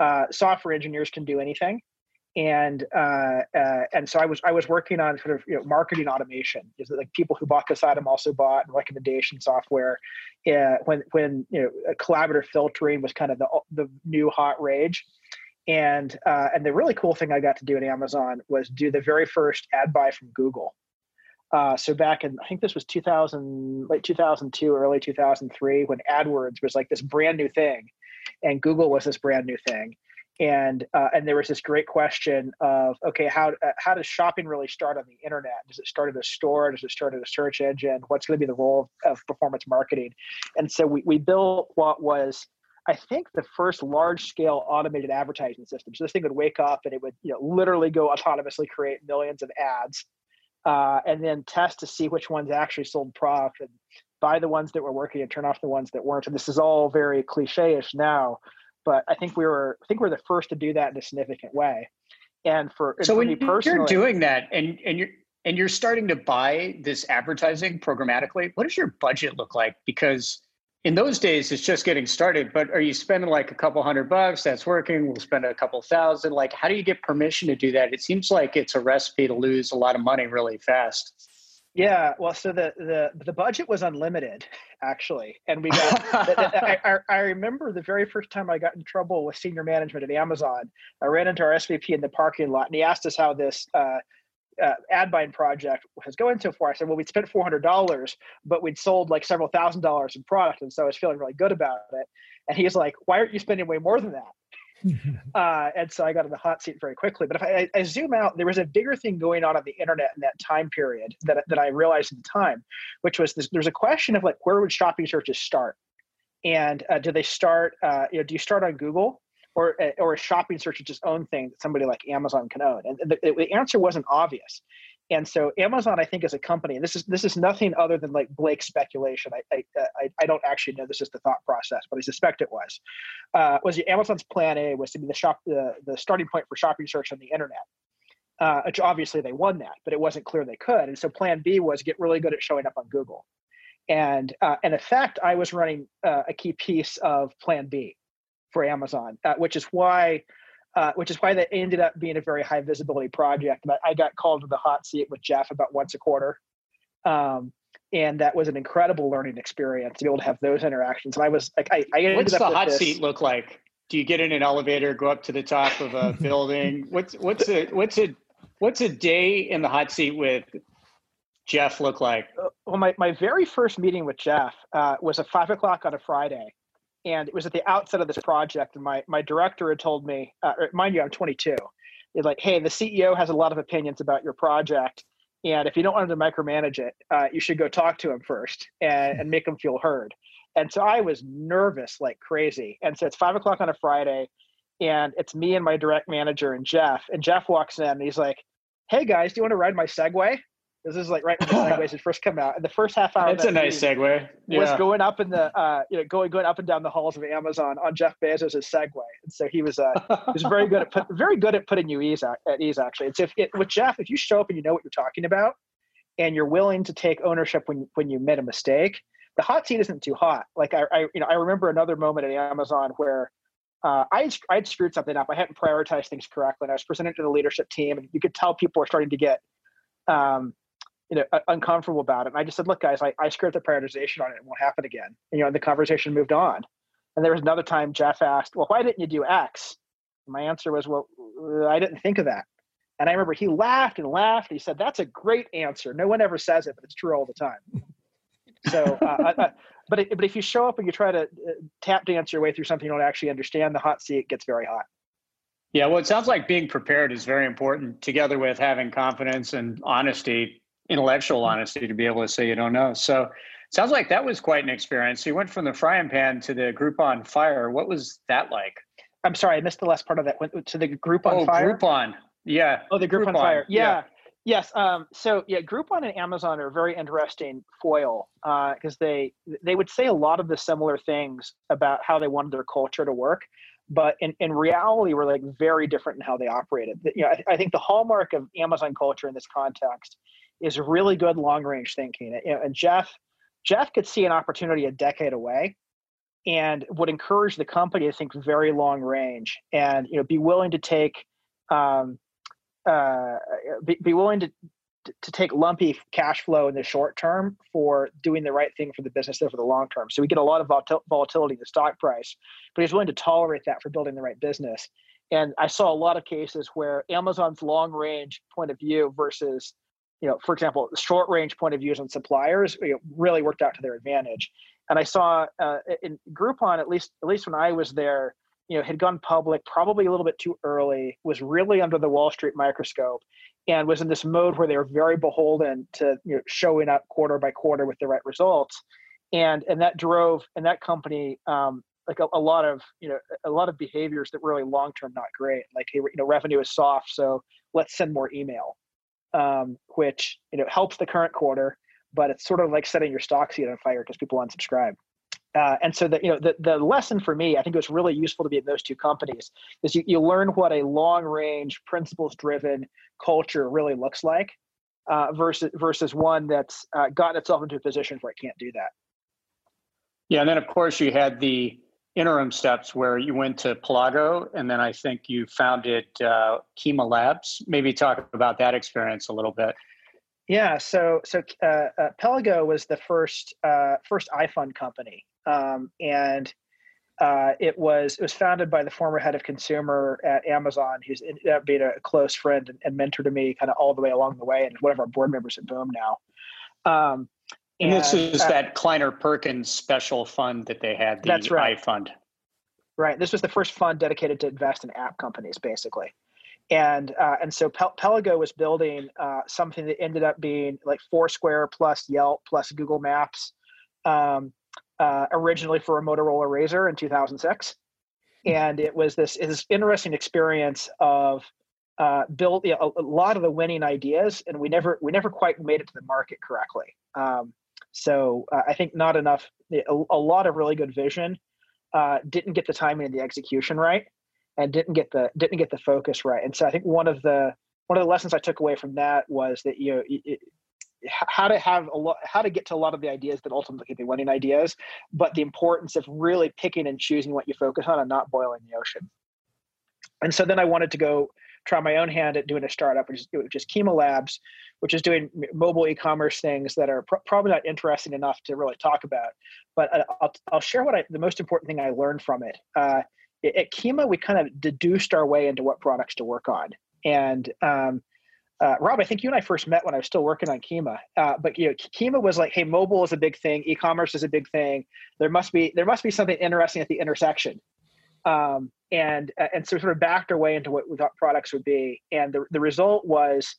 uh, software engineers can do anything. And uh, and so I was I was working on sort of you know, marketing automation. Is like people who bought this item also bought recommendation software. when when you know collaborative filtering was kind of the the new hot rage and uh, and the really cool thing I got to do at Amazon was do the very first ad buy from Google. Uh, so back in I think this was 2000, late 2002, early 2003, when AdWords was like this brand new thing, and Google was this brand new thing, and uh, and there was this great question of okay, how uh, how does shopping really start on the internet? Does it start at a store? Does it start at a search engine? What's going to be the role of, of performance marketing? And so we we built what was I think the first large scale automated advertising system. So this thing would wake up and it would, you know, literally go autonomously create millions of ads, uh, and then test to see which ones actually sold product and buy the ones that were working and turn off the ones that weren't. And this is all very cliche-ish now, but I think we were, I think we're the first to do that in a significant way. And for so for when you're doing that, and and you're and you're starting to buy this advertising programmatically, what does your budget look like? Because in those days it's just getting started but are you spending like a couple hundred bucks that's working? We'll spend a couple thousand. Like how do you get permission to do that? It seems like it's a recipe to lose a lot of money really fast. Yeah well so the the the budget was unlimited actually and we got I, I, I, remember the very first time i got in trouble with senior management at amazon. I ran into our svp in the parking lot and he asked us how this uh, uh, ad buying project was going so far. I said, well, we'd spent four hundred dollars, but we'd sold like several thousand dollars in product, and so I was feeling really good about it. And he's like, why aren't you spending way more than that? uh, and so I got in the hot seat very quickly. But if I, I, zoom out, there was a bigger thing going on on the internet in that time period that, that I realized at the time, which was this, there's a question of like where would shopping searches start, and uh, do they start? Uh, you know, do you start on Google? Or or a shopping search is its own thing that somebody like Amazon can own? And the, the answer wasn't obvious. And so Amazon, I think, as a company, this is this is nothing other than like Blake speculation. I I, I don't actually know this is the thought process, but I suspect it was. Uh, was Amazon's plan A was to be the shop the, the starting point for shopping search on the internet. Uh, which obviously they won that, but it wasn't clear they could. And so plan B was get really good at showing up on Google. And uh, in effect, I was running uh, a key piece of plan B for Amazon, uh, which is why uh, which is why that ended up being a very high visibility project. But I got called to the hot seat with Jeff about once a quarter. Um, and that was an incredible learning experience to be able to have those interactions. And I was like, I, I what's the hot this. seat look like? Do you get in an elevator, go up to the top of a building? what's what's a what's a what's a day in the hot seat with Jeff look like? Uh, well, my, my very first meeting with Jeff uh, was at five o'clock on a Friday, and it was at the outset of this project. And my my director had told me, uh, mind you, I'm 22. He's like, "Hey, the CEO has a lot of opinions about your project, and if you don't want him to micromanage it, uh, you should go talk to him first and, and make him feel heard." And so I was nervous like crazy. And so it's five o'clock on a Friday, and it's me and my direct manager and Jeff. And Jeff walks in and he's like, "Hey guys, do you want to ride my Segway?" This is like right when the segways had first come out. And the first half hour It's a nice segue. Yeah. Was going up in the uh, you know going going up and down the halls of Amazon on Jeff Bezos' Segway, and so he was uh he was very good at put, very good at putting you ease at, at ease actually. It's if it, with Jeff, if you show up and you know what you're talking about, and you're willing to take ownership when when you made a mistake, the hot seat isn't too hot. Like I, I you know I remember another moment at Amazon where. Uh, I I'd screwed something up. I hadn't prioritized things correctly. And I was presented to the leadership team, and you could tell people were starting to get um, you know uncomfortable about it. And I just said, look, guys, I, I screwed the prioritization on it. It won't happen again. And, you know, and the conversation moved on. And there was another time Jeff asked, well, why didn't you do X? And my answer was, well, I didn't think of that. And I remember he laughed and laughed. He said, that's a great answer. No one ever says it, but it's true all the time. So, uh, I, I, but it, but if you show up and you try to uh, tap dance your way through something you don't actually understand, the hot seat gets very hot. Yeah, well, it sounds like being prepared is very important, together with having confidence and honesty intellectual mm-hmm. honesty to be able to say you don't know. So sounds like that was quite an experience. So you went from the frying pan to the Groupon Fire. What was that like? I'm sorry, I missed the last part of that. Went to the Groupon oh, Fire. Groupon. Yeah. Oh, the Groupon, Groupon. Fire. Yeah. yeah. Yes. Um, so yeah, Groupon and Amazon are very interesting foil because uh, they they would say a lot of the similar things about how they wanted their culture to work, but in, in reality, we're like very different in how they operated. You know, I, I think the hallmark of Amazon culture in this context is really good long range thinking. And Jeff, Jeff could see an opportunity a decade away and would encourage the company to think very long range and you know be willing to take um, uh, be, be willing to to take lumpy cash flow in the short term for doing the right thing for the business there for the long term. So we get a lot of volatility in the stock price, but he's willing to tolerate that for building the right business. And I saw a lot of cases where Amazon's long range point of view versus you know, for example, short range point of views on suppliers you know, really worked out to their advantage. And I saw uh, in Groupon, at least at least when I was there, you know, had gone public probably a little bit too early, was really under the Wall Street microscope, and was in this mode where they were very beholden to you know, showing up quarter by quarter with the right results, and and that drove and that company um, like a, a, lot of you know a lot of behaviors that were really long term not great. Like hey, you know, revenue is soft, so let's send more email um, which you know helps the current quarter, but it's sort of like setting your stock seat on fire because people unsubscribe. Uh, and so the you know the, the lesson for me, I think it was really useful to be in those two companies, is you, you learn what a long range, principles driven culture really looks like, uh, versus versus one that's uh, gotten itself into a position where it can't do that. Yeah, and then of course you had the interim steps where you went to Pelago and then I think you founded uh, Kima Labs. Maybe talk about that experience a little bit. Yeah, so so uh, uh, Pelago was the first uh, first iFund company, um, and uh, it was it was founded by the former head of consumer at Amazon, who's ended up being a close friend and, and mentor to me, kind of all the way along the way, and one of our board members at Boom now. Um, and, and this is uh, that Kleiner Perkins special fund that they had, the that's right. iFund. Right. This was the first fund dedicated to invest in app companies, basically. And uh, and so Pel- Pelago was building uh, something that ended up being like Foursquare plus Yelp plus Google Maps, um, uh, originally for a Motorola Razr in 2006. And it was this, this interesting experience of uh, built you know, a, a, lot of the winning ideas, and we never we never quite made it to the market correctly. Um, so uh, I think not enough. A, a, lot of really good vision uh, didn't get the timing and the execution right, and didn't get the didn't get the focus right. And so I think one of the one of the lessons I took away from that was that you know it, how to have a lot how to get to a lot of the ideas that ultimately can be winning ideas but the importance of really picking and choosing what you focus on and not boiling the ocean and so then i wanted to go try my own hand at doing a startup which is, which is labs which is doing mobile e-commerce things that are pr- probably not interesting enough to really talk about but uh, I'll, I'll share what I, the most important thing i learned from it uh, at Kima, we kind of deduced our way into what products to work on. And um, uh, Rob, I think you and I first met when I was still working on Kima. Uh, but you know, Kima was like, "Hey, mobile is a big thing. E-commerce is a big thing. There must be there must be something interesting at the intersection." Um, and uh, and so sort of backed our way into what we thought products would be. And the the result was,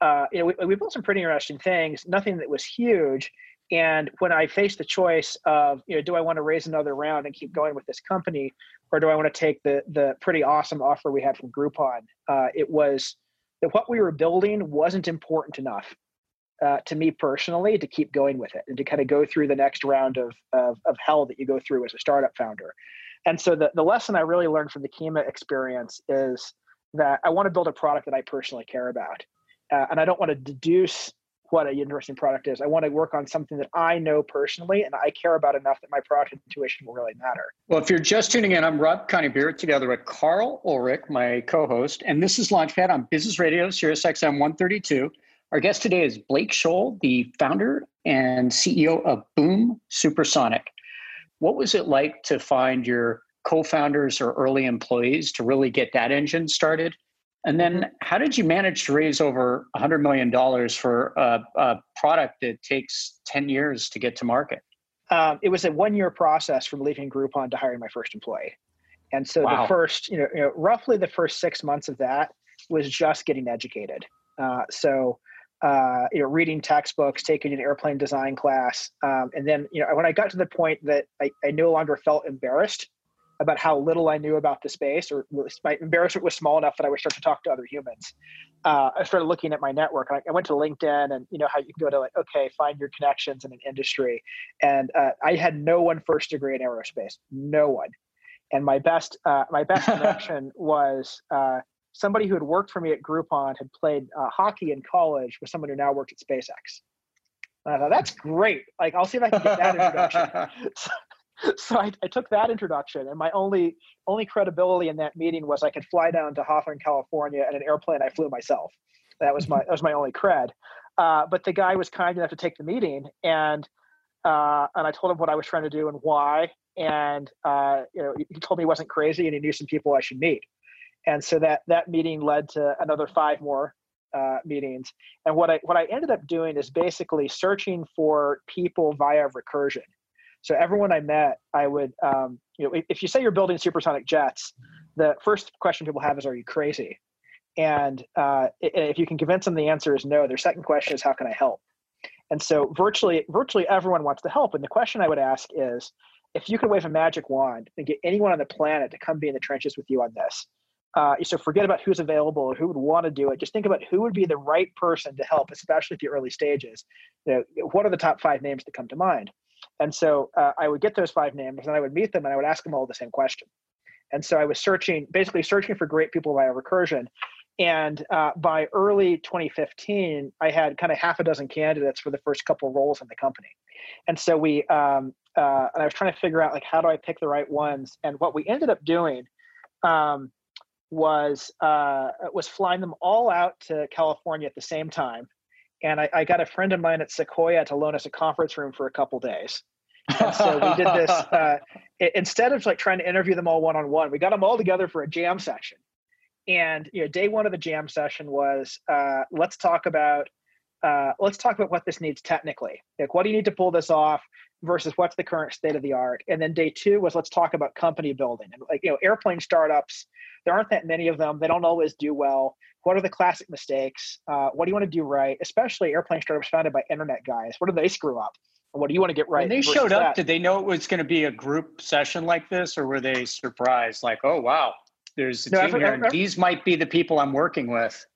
uh, you know, we, we built some pretty interesting things. Nothing that was huge. And when I faced the choice of, you know, do I want to raise another round and keep going with this company, or do I want to take the the pretty awesome offer we had from Groupon? Uh, it was that what we were building wasn't important enough uh, to me personally to keep going with it and to kind of go through the next round of, of, of hell that you go through as a startup founder. And so the, the lesson I really learned from the Kima experience is that I want to build a product that I personally care about. Uh, and I don't want to deduce what a interesting product is. I want to work on something that I know personally and I care about enough that my product intuition will really matter. Well, if you're just tuning in, I'm Rob Coneybeer together with Karl Ulrich, my co-host, and this is Launchpad on Business Radio, Sirius XM 132. Our guest today is Blake Scholl, the founder and CEO of Boom Supersonic. What was it like to find your co-founders or early employees to really get that engine started? And then, mm-hmm. how did you manage to raise over $100 million for a, a product that takes 10 years to get to market? Um, it was a one year process from leaving Groupon to hiring my first employee. And so, wow. the first, you know, you know, roughly the first six months of that was just getting educated. Uh, so, uh, you know, reading textbooks, taking an airplane design class. Um, and then, you know, when I got to the point that I, I no longer felt embarrassed about how little I knew about the space, or my embarrassment was small enough that I would start to talk to other humans. Uh, I started looking at my network. I, I, went to LinkedIn, and you know how you can go to like, okay, find your connections in an industry. And uh, I had no one first degree in aerospace, no one. And my best, uh, my best connection was uh, somebody who had worked for me at Groupon, had played uh, hockey in college with someone who now worked at SpaceX. And I thought that's great. Like I'll see if I can get that introduction. so I, I, took that introduction and my only only credibility in that meeting was i could fly down to hawthorne california in an airplane i flew myself that was my that was my only cred uh, but the guy was kind enough to take the meeting and uh, and i told him what i was trying to do and why and uh, you know he told me he wasn't crazy and he knew some people i should meet and so that that meeting led to another five more uh, meetings and what i what i ended up doing is basically searching for people via recursion so everyone I met, I would, um, you know, if you say you're building supersonic jets, the first question people have is, "Are you crazy?" And uh, if you can convince them the answer is no, their second question is, "How can I help?" And so virtually, virtually everyone wants to help. And the question I would ask is, if you could wave a magic wand and get anyone on the planet to come be in the trenches with you on this, uh, so forget about who's available or who would want to do it. Just think about who would be the right person to help, especially at the early stages. You know, what are the top five names that come to mind? And so uh, I would get those five names and I would meet them and I would ask them all the same question. And so I was searching, basically searching for great people via recursion. And uh, by early 2015, I had kind of half a dozen candidates for the first couple roles in the company. And so we, um, uh, and I was trying to figure out like how do I pick the right ones. And what we ended up doing um, was uh, was flying them all out to California at the same time and I, I, got a friend of mine at Sequoia to loan us a conference room for a couple days. And so we did this uh, instead of like trying to interview them all one on one. We got them all together for a jam session. And you know, day one of the jam session was uh, let's talk about uh, let's talk about what this needs technically. Like, what do you need to pull this off versus what's the current state of the art? And then day two was let's talk about company building. And like you know, airplane startups, there aren't that many of them. They don't always do well what are the classic mistakes? Uh, what do you want to do right? Especially airplane startups founded by internet guys. What do they screw up? what do you want to get right? When they showed up, that? did they know it was going to be a group session like this, or were they surprised? Like, oh wow, There's a no, team here, and these might be the people I'm working with.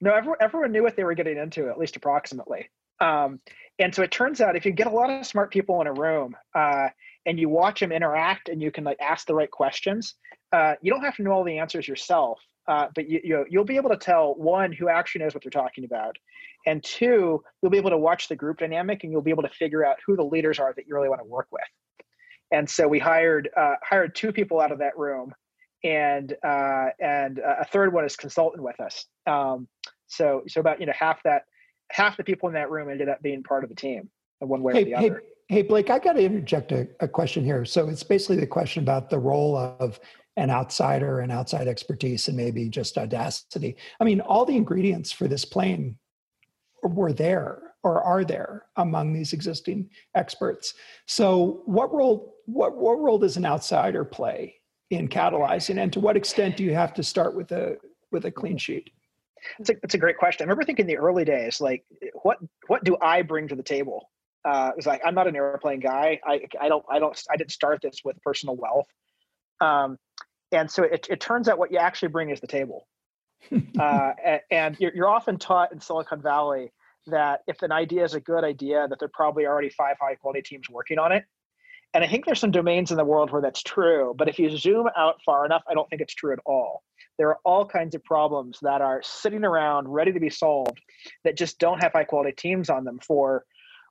No, everyone, everyone knew what they were getting into, at least approximately. Um, and so it turns out if you get a lot of smart people in a room uh, and you watch them interact and you can like ask the right questions, uh, you don't have to know all the answers yourself. Uh, but you, you you'll be able to tell one who actually knows what they're talking about, and two, you'll be able to watch the group dynamic and you'll be able to figure out who the leaders are that you really want to work with. And so we hired uh, hired two people out of that room, and uh, and a third one is consultant with us. Um, so so about you know half that half the people in that room ended up being part of the team in one way hey, or the other. Hey, hey Blake, I got to interject a, a question here. So it's basically the question about the role of an outsider and outside expertise and maybe just audacity. I mean, all the ingredients for this plane were there or are there among these existing experts. So what role what what role does an outsider play in catalyzing and to what extent do you have to start with a with a clean sheet? It's a, it's a great question. I remember thinking in the early days, like, what what do I bring to the table? Uh, it was like I'm not an airplane guy. I I don't I don't I didn't start this with personal wealth. Um, and so it, it turns out what you actually bring is the table. uh, and, and you're, you're often taught in Silicon Valley that if an idea is a good idea, that there probably already five high quality teams working on it. And I think there's some domains in the world where that's true. But if you zoom out far enough, I don't think it's true at all. There are all kinds of problems that are sitting around ready to be solved that just don't have high quality teams on them for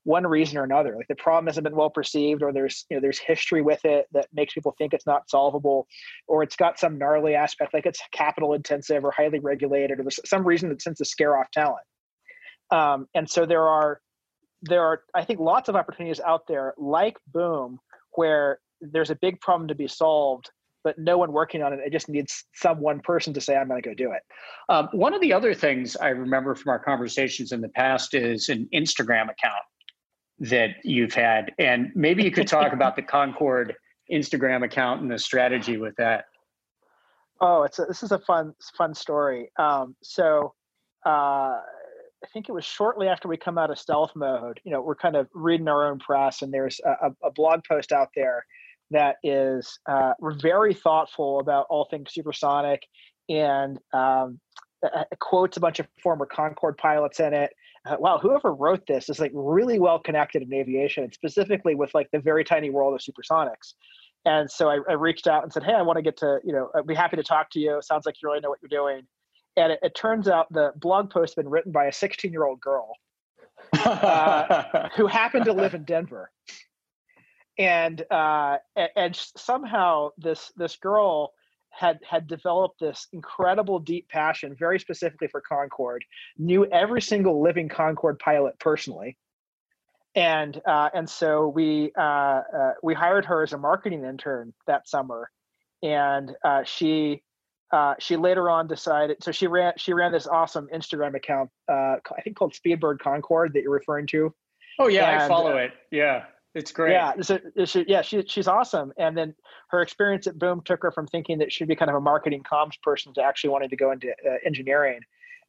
one reason or another like the problem hasn't been well perceived or there's you know there's history with it that makes people think it's not solvable or it's got some gnarly aspect like it's capital intensive or highly regulated or there's some reason that tends to scare off talent um, and so there are there are i think lots of opportunities out there like boom where there's a big problem to be solved but no one working on it. It just needs some one person to say, I'm going to go do it. Um, one of the other things I remember from our conversations in the past is an Instagram account that you've had. And maybe you could talk about the Concorde Instagram account and the strategy with that. Oh, it's a, this is a fun fun story. Um, so uh, I think it was shortly after we come out of stealth mode. You know, we're kind of reading our own press, and there's a, a blog post out there that is uh, very thoughtful about all things supersonic and um, quotes a bunch of former Concorde pilots in it uh, wow, whoever wrote this is like really well connected in aviation, specifically with like the very tiny world of supersonics. And so I, I reached out and said, hey, I want to get to, you know, I'd be happy to talk to you. Sounds like you really know what you're doing. And it, it turns out the blog post had been written by a 16 year old girl uh, who happened to live in Denver. And uh, and somehow this this girl had had developed this incredible deep passion very specifically for Concorde. knew every single living Concorde pilot personally and uh, and so we uh, uh, we hired her as a marketing intern that summer and uh, she uh, she later on decided so she ran she ran this awesome instagram account uh, i think called speedbird concorde that you're referring to oh yeah and, i follow it yeah it's great. Yeah, so, so, yeah, she, she's awesome. And then her experience at Boom took her from thinking that she'd be kind of a marketing comms person to actually wanting to go into uh, engineering.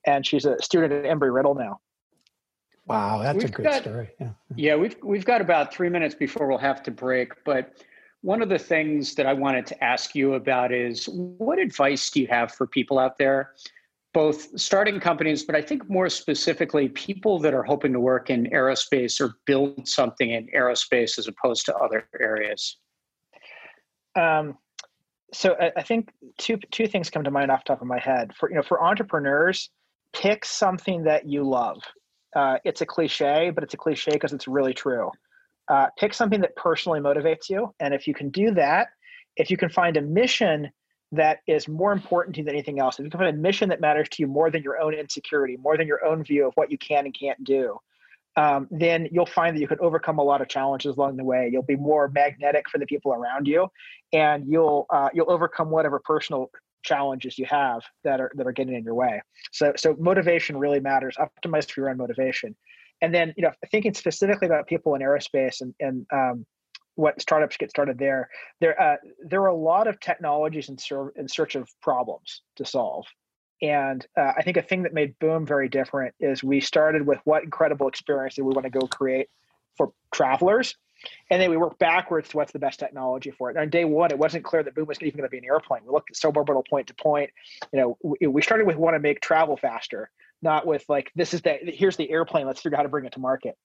And she's a student at Embry Riddle now. Wow, that's we've a great got, story. Yeah. yeah, we've we've got about three minutes before we'll have to break. But one of the things that I wanted to ask you about is what advice do you have for people out there both starting companies, but I think more specifically, people that are hoping to work in aerospace or build something in aerospace as opposed to other areas? Um, so I, think two two things come to mind off the top of my head. For you know, for entrepreneurs, pick something that you love. Uh, it's a cliche, but it's a cliche because it's really true. Uh, pick something that personally motivates you, and if you can do that, if you can find a mission that is more important to you than anything else, if you can find a mission that matters to you more than your own insecurity, more than your own view of what you can and can't do, um, then you'll find that you can overcome a lot of challenges along the way. You'll be more magnetic for the people around you, and you'll uh, you'll overcome whatever personal challenges you have that are that are getting in your way. So so motivation really matters. Optimize for your own motivation, and then you know thinking specifically about people in aerospace and and um, what startups get started there. There, uh, there are a lot of technologies in, ser- in search of problems to solve. And uh, I think a thing that made Boom very different is we started with what incredible experience that we want to go create for travelers. And then we work backwards to what's the best technology for it. And on day one, it wasn't clear that Boom was even going to be an airplane. We looked at suborbital point to point. You know, we started with want to make travel faster, not with like this is the here's the airplane. Let's figure out how to bring it to market.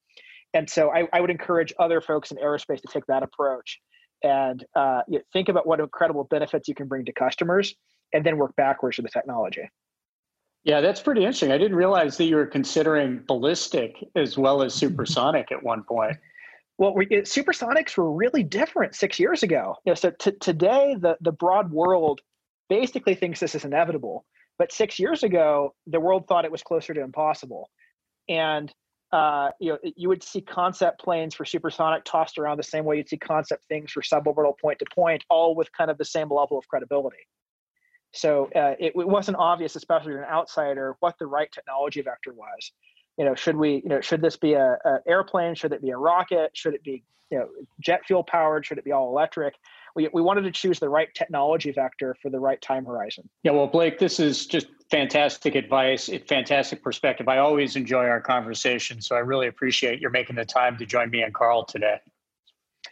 And so I, I would encourage other folks in aerospace to take that approach and uh, you know, think about what incredible benefits you can bring to customers, and then work backwards to the technology. Yeah, that's pretty interesting. I didn't realize that you were considering ballistic as well as supersonic at one point. Well, we, it, supersonics were really different six years ago. You know, so t- today, the, the broad world basically thinks this is inevitable. But six years ago, the world thought it was closer to impossible. And uh, you know, you would see concept planes for supersonic tossed around the same way you'd see concept things for suborbital point to point, all with kind of the same level of credibility. So uh, it, it, wasn't obvious, especially to an outsider, what the right technology vector was. You know, should we, you know, should this be a, a airplane? Should it be a rocket? Should it be, you know, jet fuel powered? Should it be all electric? We, we wanted to choose the right technology vector for the right time horizon. Yeah, well, Blake, this is just fantastic advice, fantastic perspective. I always enjoy our conversation, so I really appreciate your making the time to join me and Karl today.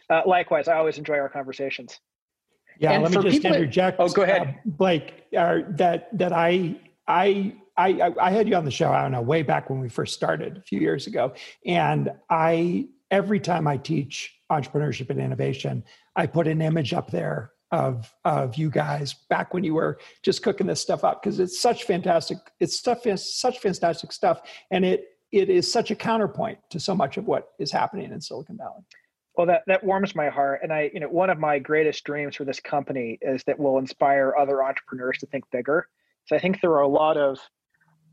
Uh, likewise, I always enjoy our conversations. Yeah, and let me just interject. That, oh, go ahead, uh, Blake. Uh, that that I I I I had you on the show. I don't know, way back when we first started a few years ago, and I every time I teach entrepreneurship and innovation, I put an image up there of of you guys back when you were just cooking this stuff up because it's such fantastic. It's stuff is such fantastic stuff, and it it is such a counterpoint to so much of what is happening in Silicon Valley. Well, that, that warms my heart. And I, you know, one of my greatest dreams for this company is that we'll inspire other entrepreneurs to think bigger. So I think there are a lot of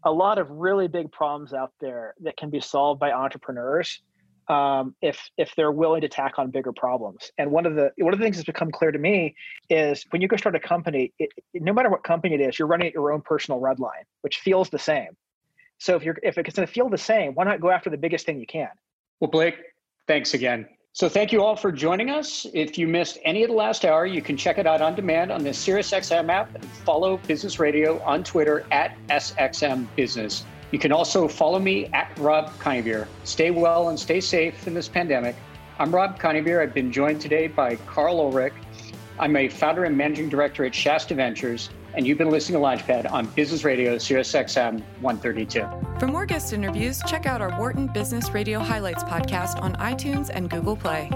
a lot of really big problems out there that can be solved by entrepreneurs um, if if they're willing to tack on bigger problems. And one of the one of the things that's become clear to me is when you go start a company, it, no matter what company it is, you're running at your own personal red line, which feels the same. So if you're if it's going to feel the same, why not go after the biggest thing you can? Well, Blake, thanks again. So thank you all for joining us. If you missed any of the last hour, you can check it out on demand on the SiriusXM app and follow Business Radio on Twitter at SXM Business. You can also follow me at Rob Coneybeer. Stay well and stay safe in this pandemic. I'm Rob Coneybeer. I've been joined today by Karl Ulrich. I'm a founder and managing director at Shasta Ventures, and you've been listening to Launchpad on Business Radio, SiriusXM 132. For more guest interviews, check out our Wharton Business Radio Highlights podcast on iTunes and Google Play.